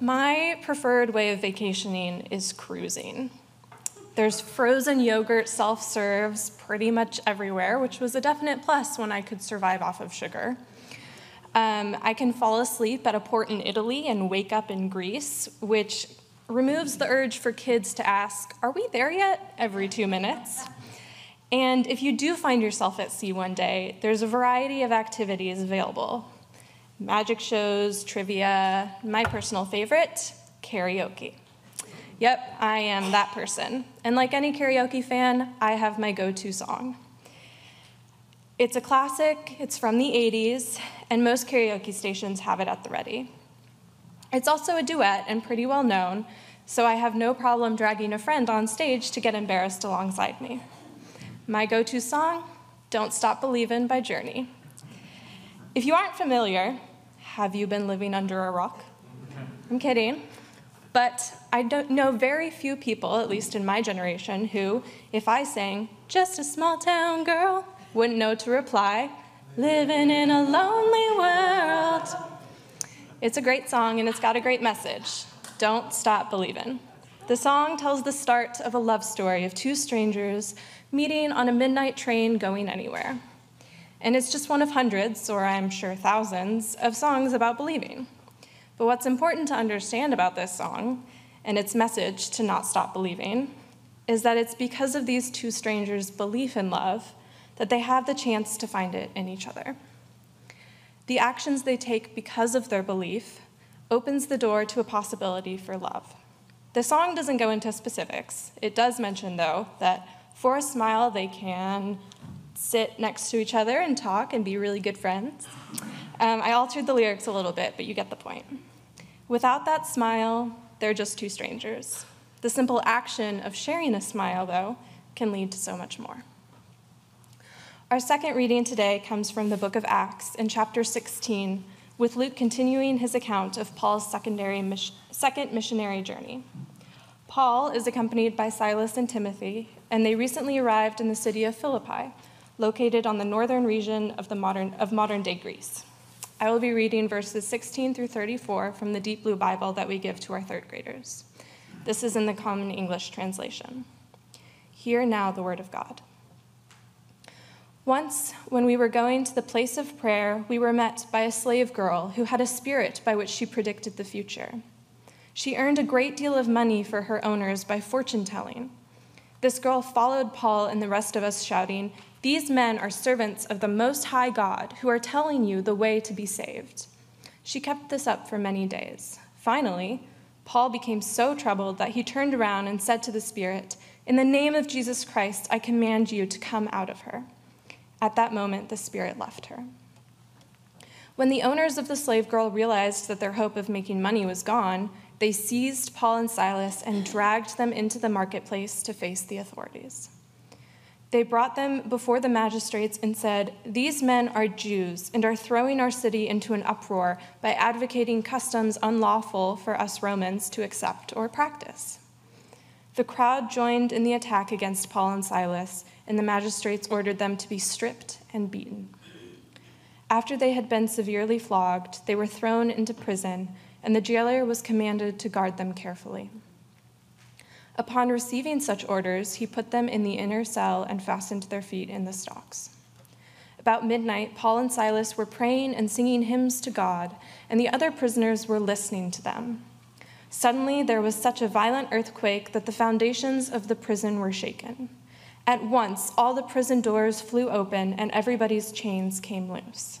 My preferred way of vacationing is cruising. There's frozen yogurt self serves pretty much everywhere, which was a definite plus when I could survive off of sugar. Um, I can fall asleep at a port in Italy and wake up in Greece, which removes the urge for kids to ask, Are we there yet? every two minutes. And if you do find yourself at sea one day, there's a variety of activities available magic shows, trivia, my personal favorite, karaoke. Yep, I am that person. And like any karaoke fan, I have my go to song. It's a classic, it's from the 80s, and most karaoke stations have it at the ready. It's also a duet and pretty well known, so I have no problem dragging a friend on stage to get embarrassed alongside me. My go to song, Don't Stop Believin' by Journey. If you aren't familiar, have you been living under a rock? I'm kidding. But I don't know very few people, at least in my generation, who, if I sang, just a small town girl, wouldn't know to reply, living in a lonely world. It's a great song and it's got a great message. Don't stop believing. The song tells the start of a love story of two strangers meeting on a midnight train going anywhere. And it's just one of hundreds, or I'm sure thousands, of songs about believing. But what's important to understand about this song and its message to not stop believing is that it's because of these two strangers' belief in love that they have the chance to find it in each other. The actions they take because of their belief opens the door to a possibility for love. The song doesn't go into specifics. It does mention, though, that for a smile they can sit next to each other and talk and be really good friends. Um, I altered the lyrics a little bit, but you get the point. Without that smile, they're just two strangers. The simple action of sharing a smile, though, can lead to so much more. Our second reading today comes from the book of Acts in chapter 16, with Luke continuing his account of Paul's secondary, second missionary journey. Paul is accompanied by Silas and Timothy, and they recently arrived in the city of Philippi, located on the northern region of, the modern, of modern day Greece. I will be reading verses 16 through 34 from the Deep Blue Bible that we give to our third graders. This is in the Common English translation. Hear now the word of God. Once, when we were going to the place of prayer, we were met by a slave girl who had a spirit by which she predicted the future. She earned a great deal of money for her owners by fortune telling. This girl followed Paul and the rest of us, shouting, These men are servants of the Most High God who are telling you the way to be saved. She kept this up for many days. Finally, Paul became so troubled that he turned around and said to the Spirit, In the name of Jesus Christ, I command you to come out of her. At that moment, the Spirit left her. When the owners of the slave girl realized that their hope of making money was gone, they seized Paul and Silas and dragged them into the marketplace to face the authorities. They brought them before the magistrates and said, These men are Jews and are throwing our city into an uproar by advocating customs unlawful for us Romans to accept or practice. The crowd joined in the attack against Paul and Silas, and the magistrates ordered them to be stripped and beaten. After they had been severely flogged, they were thrown into prison and the jailer was commanded to guard them carefully. Upon receiving such orders, he put them in the inner cell and fastened their feet in the stocks. About midnight, Paul and Silas were praying and singing hymns to God, and the other prisoners were listening to them. Suddenly, there was such a violent earthquake that the foundations of the prison were shaken. At once, all the prison doors flew open, and everybody's chains came loose.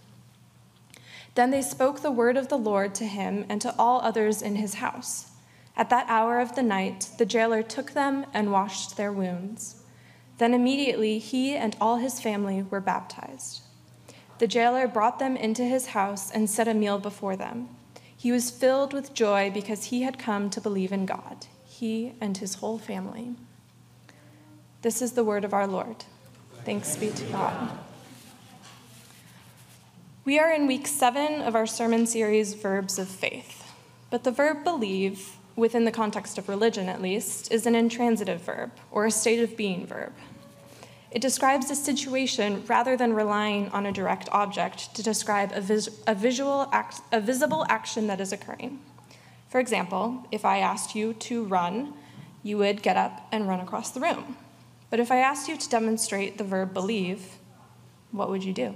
Then they spoke the word of the Lord to him and to all others in his house. At that hour of the night, the jailer took them and washed their wounds. Then immediately he and all his family were baptized. The jailer brought them into his house and set a meal before them. He was filled with joy because he had come to believe in God, he and his whole family. This is the word of our Lord. Thanks be to God. We are in week seven of our sermon series, Verbs of Faith. But the verb believe, within the context of religion at least, is an intransitive verb, or a state of being verb. It describes a situation rather than relying on a direct object to describe a, vis- a visual act- a visible action that is occurring. For example, if I asked you to run, you would get up and run across the room. But if I asked you to demonstrate the verb believe, what would you do?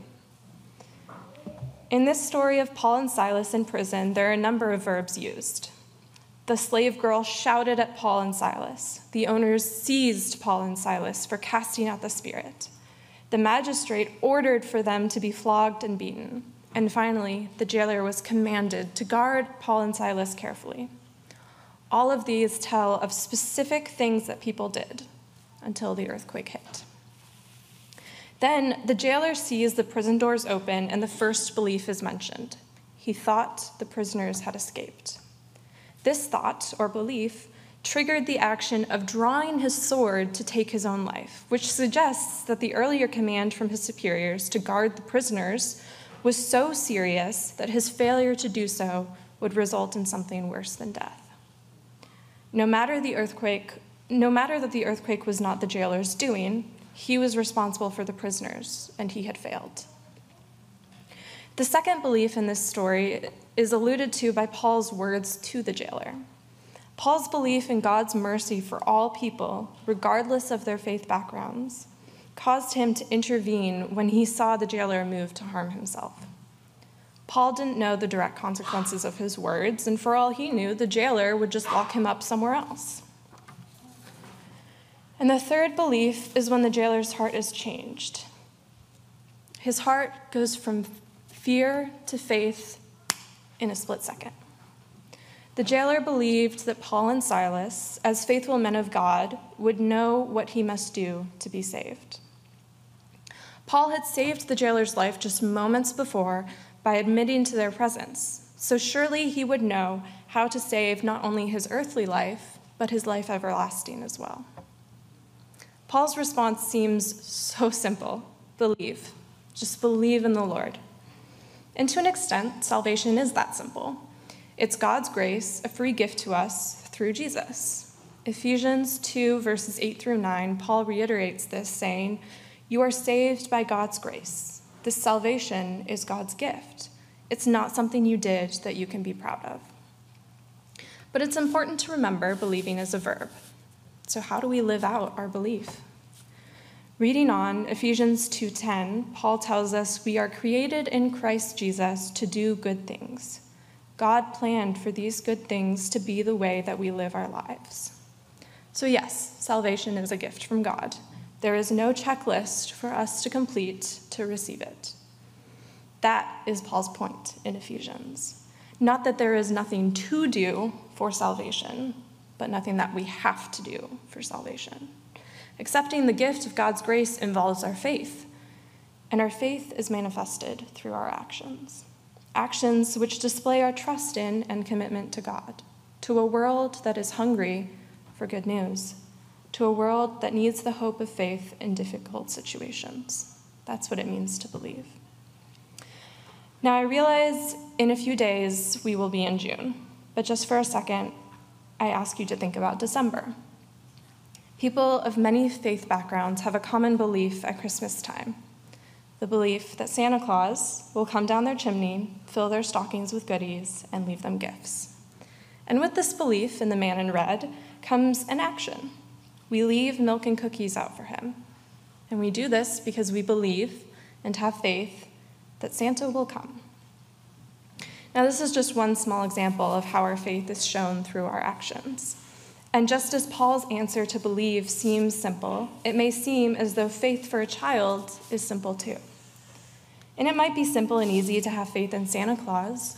In this story of Paul and Silas in prison, there are a number of verbs used. The slave girl shouted at Paul and Silas. The owners seized Paul and Silas for casting out the spirit. The magistrate ordered for them to be flogged and beaten. And finally, the jailer was commanded to guard Paul and Silas carefully. All of these tell of specific things that people did until the earthquake hit. Then the jailer sees the prison doors open, and the first belief is mentioned. He thought the prisoners had escaped. This thought or belief triggered the action of drawing his sword to take his own life, which suggests that the earlier command from his superiors to guard the prisoners was so serious that his failure to do so would result in something worse than death. No matter the earthquake, no matter that the earthquake was not the jailer's doing, he was responsible for the prisoners and he had failed. The second belief in this story is alluded to by Paul's words to the jailer. Paul's belief in God's mercy for all people, regardless of their faith backgrounds, caused him to intervene when he saw the jailer move to harm himself. Paul didn't know the direct consequences of his words, and for all he knew, the jailer would just lock him up somewhere else. And the third belief is when the jailer's heart is changed. His heart goes from fear to faith in a split second. The jailer believed that Paul and Silas, as faithful men of God, would know what he must do to be saved. Paul had saved the jailer's life just moments before by admitting to their presence, so surely he would know how to save not only his earthly life, but his life everlasting as well. Paul's response seems so simple believe. Just believe in the Lord. And to an extent, salvation is that simple. It's God's grace, a free gift to us through Jesus. Ephesians 2, verses 8 through 9, Paul reiterates this, saying, You are saved by God's grace. This salvation is God's gift. It's not something you did that you can be proud of. But it's important to remember believing is a verb. So how do we live out our belief? Reading on Ephesians 2:10, Paul tells us we are created in Christ Jesus to do good things. God planned for these good things to be the way that we live our lives. So yes, salvation is a gift from God. There is no checklist for us to complete to receive it. That is Paul's point in Ephesians. Not that there is nothing to do for salvation, but nothing that we have to do for salvation. Accepting the gift of God's grace involves our faith, and our faith is manifested through our actions. Actions which display our trust in and commitment to God, to a world that is hungry for good news, to a world that needs the hope of faith in difficult situations. That's what it means to believe. Now, I realize in a few days we will be in June, but just for a second, I ask you to think about December. People of many faith backgrounds have a common belief at Christmas time the belief that Santa Claus will come down their chimney, fill their stockings with goodies, and leave them gifts. And with this belief in the man in red comes an action. We leave milk and cookies out for him. And we do this because we believe and have faith that Santa will come. Now, this is just one small example of how our faith is shown through our actions. And just as Paul's answer to believe seems simple, it may seem as though faith for a child is simple too. And it might be simple and easy to have faith in Santa Claus,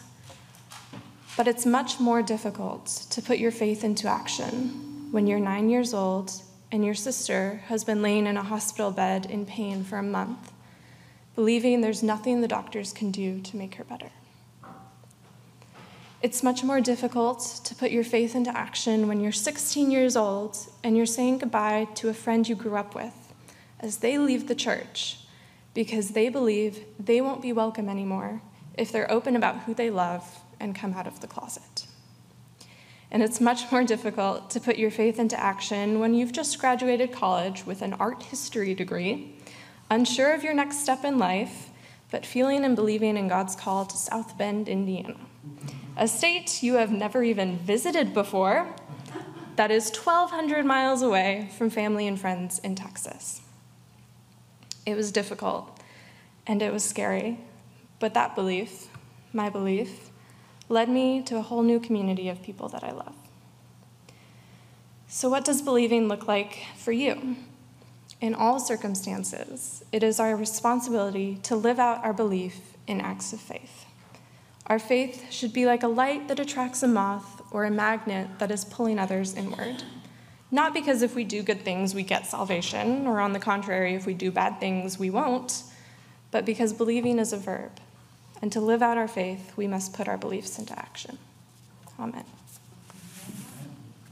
but it's much more difficult to put your faith into action when you're nine years old and your sister has been laying in a hospital bed in pain for a month, believing there's nothing the doctors can do to make her better. It's much more difficult to put your faith into action when you're 16 years old and you're saying goodbye to a friend you grew up with as they leave the church because they believe they won't be welcome anymore if they're open about who they love and come out of the closet. And it's much more difficult to put your faith into action when you've just graduated college with an art history degree, unsure of your next step in life, but feeling and believing in God's call to South Bend, Indiana a state you have never even visited before, that is 1,200 miles away from family and friends in Texas. It was difficult and it was scary, but that belief, my belief, led me to a whole new community of people that I love. So, what does believing look like for you? In all circumstances, it is our responsibility to live out our belief in acts of faith. Our faith should be like a light that attracts a moth or a magnet that is pulling others inward. Not because if we do good things, we get salvation, or on the contrary, if we do bad things, we won't, but because believing is a verb. And to live out our faith, we must put our beliefs into action. Amen.